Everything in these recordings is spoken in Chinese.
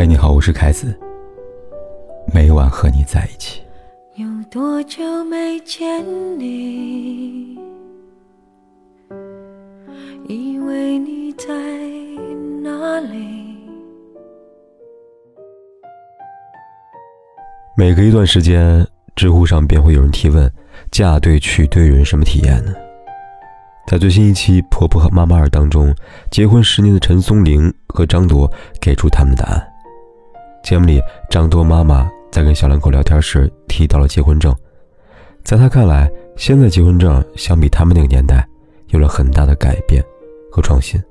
嗨，你好，我是凯子。每晚和你在一起。有多久没见你？以为你在哪里？每隔一段时间，知乎上便会有人提问：嫁对娶对人什么体验呢？在最新一期《婆婆和妈妈二》当中，结婚十年的陈松伶和张铎给出他们的答案。节目里，张铎妈妈在跟小两口聊天时提到了结婚证，在她看来，现在结婚证相比他们那个年代有了很大的改变和创新。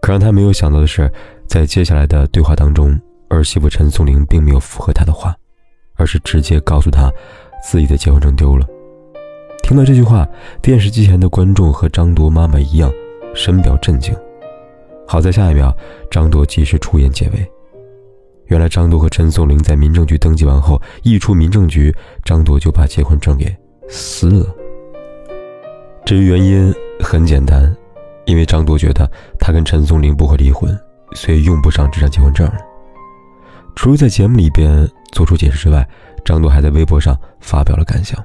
可让她没有想到的是，在接下来的对话当中，儿媳妇陈松伶并没有附和她的话，而是直接告诉她自己的结婚证丢了。听到这句话，电视机前的观众和张铎妈妈一样，深表震惊。好在下一秒，张铎及时出言解围。原来张铎和陈松伶在民政局登记完后，一出民政局，张铎就把结婚证给撕了。至于原因，很简单，因为张铎觉得他跟陈松伶不会离婚，所以用不上这张结婚证了。除了在节目里边做出解释之外，张铎还在微博上发表了感想。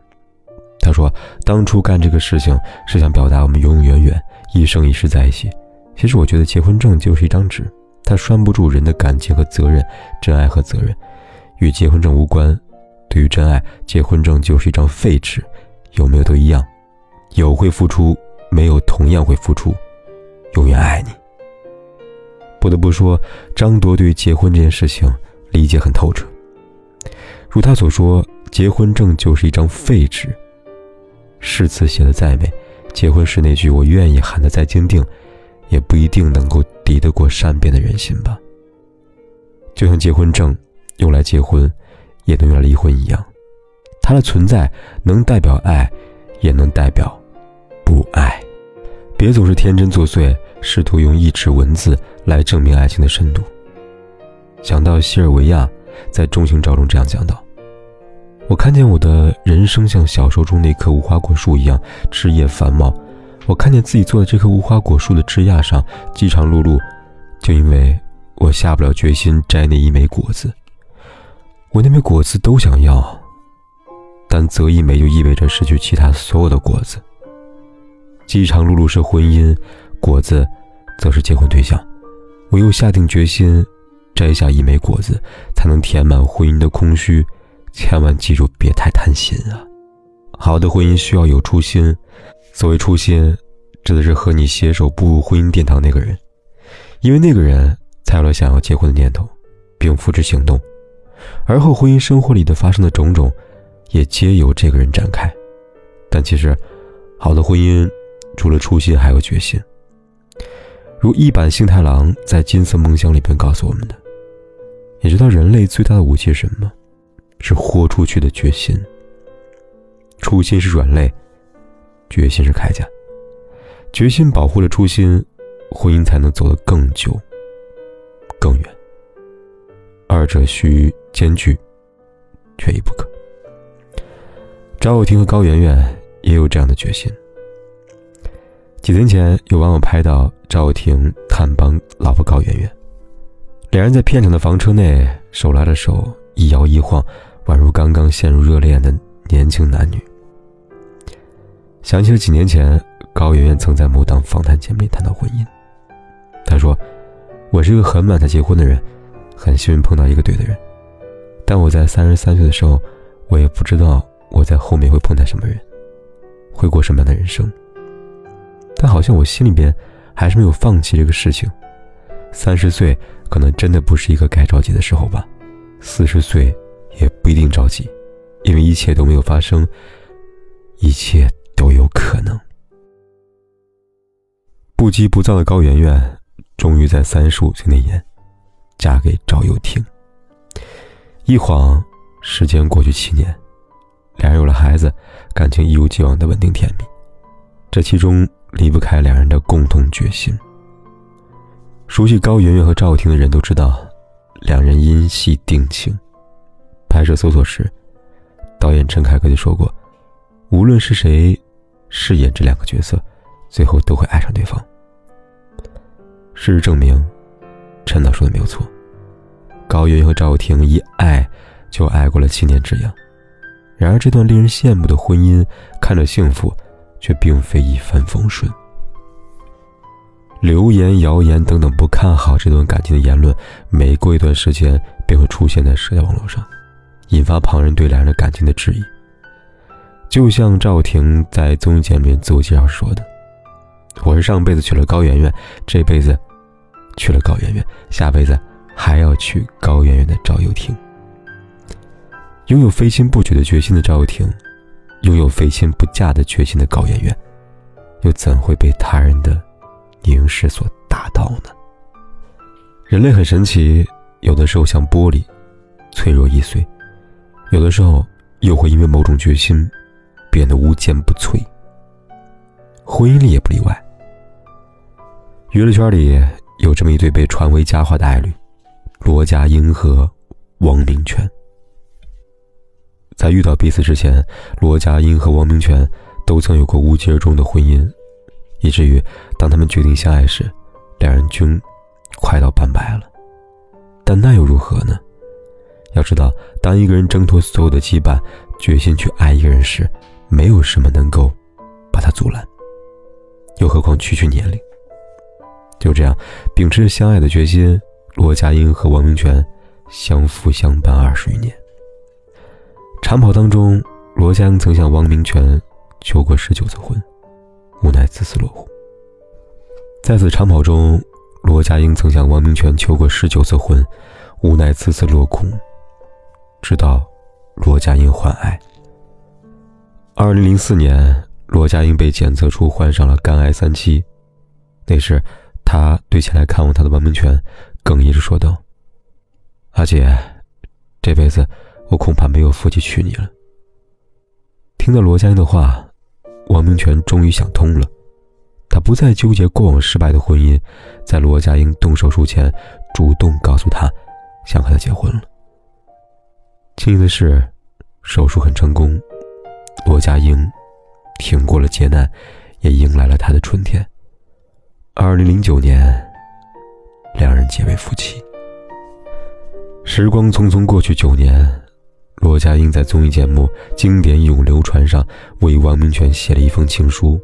他说：“当初干这个事情是想表达我们永永远远、一生一世在一起。其实我觉得结婚证就是一张纸，它拴不住人的感情和责任，真爱和责任与结婚证无关。对于真爱，结婚证就是一张废纸，有没有都一样。有会付出，没有同样会付出。永远爱你。”不得不说，张铎对于结婚这件事情理解很透彻。如他所说，结婚证就是一张废纸。誓词写的再美，结婚时那句“我愿意”喊得再坚定，也不一定能够抵得过善变的人心吧。就像结婚证用来结婚，也能用来离婚一样，它的存在能代表爱，也能代表不爱。别总是天真作祟，试图用一纸文字来证明爱情的深度。想到西尔维亚在《中情照》中这样讲到。我看见我的人生像小说中那棵无花果树一样枝叶繁茂，我看见自己坐在这棵无花果树的枝桠上饥肠辘辘，就因为我下不了决心摘那一枚果子。我那枚果子都想要，但择一枚就意味着失去其他所有的果子。饥肠辘辘是婚姻，果子则是结婚对象。我又下定决心摘下一枚果子，才能填满婚姻的空虚。千万记住，别太贪心啊！好的婚姻需要有初心，所谓初心，指的是和你携手步入婚姻殿堂那个人，因为那个人才有了想要结婚的念头，并付之行动。而后婚姻生活里的发生的种种，也皆由这个人展开。但其实，好的婚姻除了初心，还有决心。如一版幸太郎在《金色梦乡》里边告诉我们的，你知道人类最大的武器是什么？是豁出去的决心。初心是软肋，决心是铠甲。决心保护了初心，婚姻才能走得更久、更远。二者需兼具，缺一不可。赵又廷和高圆圆也有这样的决心。几天前，有网友拍到赵又廷探帮老婆高圆圆，两人在片场的房车内手拉着手，一摇一晃。宛如刚刚陷入热恋的年轻男女。想起了几年前，高圆圆曾在某档访谈节目里谈到婚姻。她说：“我是一个很晚才结婚的人，很幸运碰到一个对的人。但我在三十三岁的时候，我也不知道我在后面会碰到什么人，会过什么样的人生。但好像我心里边还是没有放弃这个事情。三十岁可能真的不是一个该着急的时候吧。四十岁。”也不一定着急，因为一切都没有发生，一切有可能。不急不躁的高圆圆，终于在三十五岁那年，嫁给赵又廷。一晃，时间过去七年，两人有了孩子，感情一如既往的稳定甜蜜。这其中离不开两人的共同决心。熟悉高圆圆和赵又廷的人都知道，两人因戏定情。拍摄搜索时，导演陈凯歌就说过：“无论是谁饰演这两个角色，最后都会爱上对方。”事实证明，陈导说的没有错。高圆圆和赵又廷一爱就爱过了七年之痒。然而，这段令人羡慕的婚姻看着幸福，却并非一帆风顺。流言、谣言等等不看好这段感情的言论，每过一段时间便会出现在社交网络上，引发旁人对两人的感情的质疑。就像赵婷在综艺节目里自我介绍说的：“我是上辈子娶了高圆圆，这辈子娶了高圆圆，下辈子还要娶高圆圆的赵又廷。”拥有非亲不娶的决心的赵又廷，拥有非亲不嫁的决心的高圆圆，又怎会被他人的？凝视所打倒呢？人类很神奇，有的时候像玻璃，脆弱易碎；有的时候又会因为某种决心，变得无坚不摧。婚姻里也不例外。娱乐圈里有这么一对被传为佳话的爱侣：罗家英和王明全。在遇到彼此之前，罗家英和王明全都曾有过无疾而终的婚姻。以至于，当他们决定相爱时，两人均快到半百了。但那又如何呢？要知道，当一个人挣脱所有的羁绊，决心去爱一个人时，没有什么能够把他阻拦。又何况区区年龄？就这样，秉持着相爱的决心，罗家英和王明全相扶相伴二十余年。长跑当中，罗家英曾向王明全求过十九次婚。无奈次次落户。在此长跑中，罗家英曾向王明全求过十九次婚，无奈次次落空。直到罗家英患癌。二零零四年，罗佳英被检测出患上了肝癌三期。那时，他对前来看望他的王明全哽咽着说道：“阿姐，这辈子我恐怕没有福气娶你了。”听到罗佳英的话。王明全终于想通了，他不再纠结过往失败的婚姻，在罗佳英动手术前，主动告诉他想和他结婚了。庆幸的是，手术很成功，罗家英挺过了劫难，也迎来了他的春天。二零零九年，两人结为夫妻。时光匆匆过去九年。罗家英在综艺节目《经典永流传》上为王明全写了一封情书。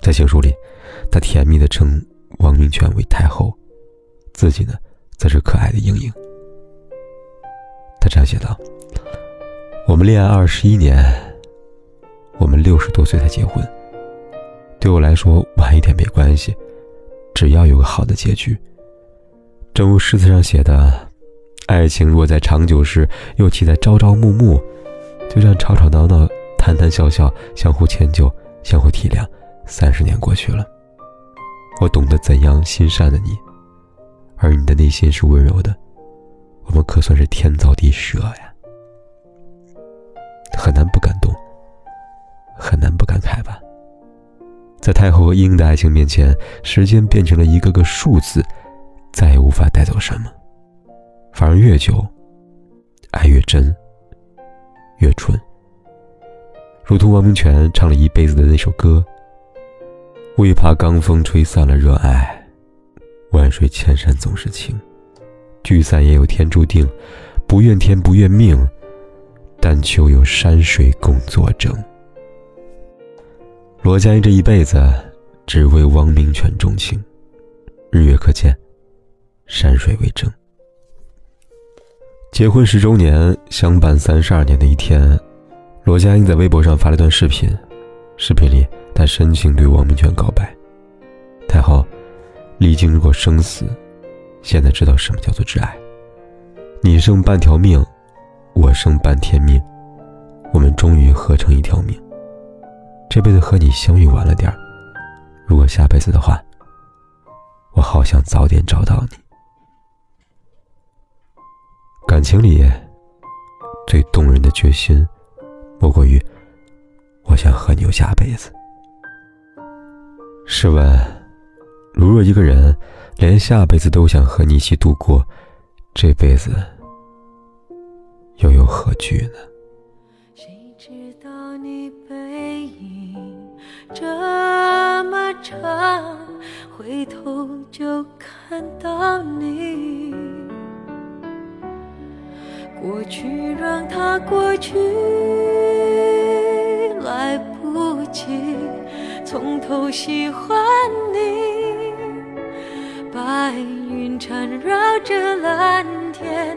在情书里，他甜蜜地称王明全为太后，自己呢，则是可爱的英英。他这样写道：“我们恋爱二十一年，我们六十多岁才结婚。对我来说，晚一点没关系，只要有个好的结局。正如诗词上写的。”爱情若在长久时，又岂在朝朝暮暮？就这样吵吵闹闹、谈谈笑笑，相互迁就、相互体谅。三十年过去了，我懂得怎样心善的你，而你的内心是温柔的，我们可算是天造地设呀！很难不感动，很难不感慨吧？在太后和英的爱情面前，时间变成了一个个数字，再也无法带走什么。反而越久，爱越真，越纯。如同王明全唱了一辈子的那首歌：“为怕罡风吹散了热爱，万水千山总是情。聚散也有天注定，不怨天不怨命，但求有山水共作证。”罗家英这一辈子只为王明荃钟情，日月可见，山水为证。结婚十周年，相伴三十二年的一天，罗家英在微博上发了一段视频。视频里，她深情对王明荃告白：“太后，历经过生死，现在知道什么叫做挚爱。你剩半条命，我剩半天命，我们终于合成一条命。这辈子和你相遇晚了点儿，如果下辈子的话，我好想早点找到你。”感情里最动人的决心，莫过于我想和你有下辈子。试问，如若一个人连下辈子都想和你一起度过，这辈子又有何惧呢？谁知道你背影这么长，回头就看到你。过去让它过去，来不及从头喜欢你。白云缠绕着蓝天，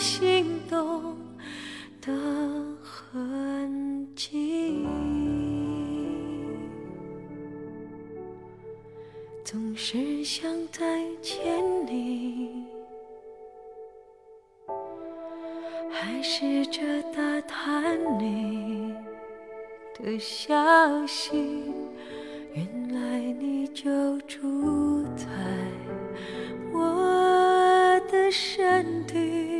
心动的痕迹。总是想再见你，还试着打探你的消息。原来你就住在我的身体，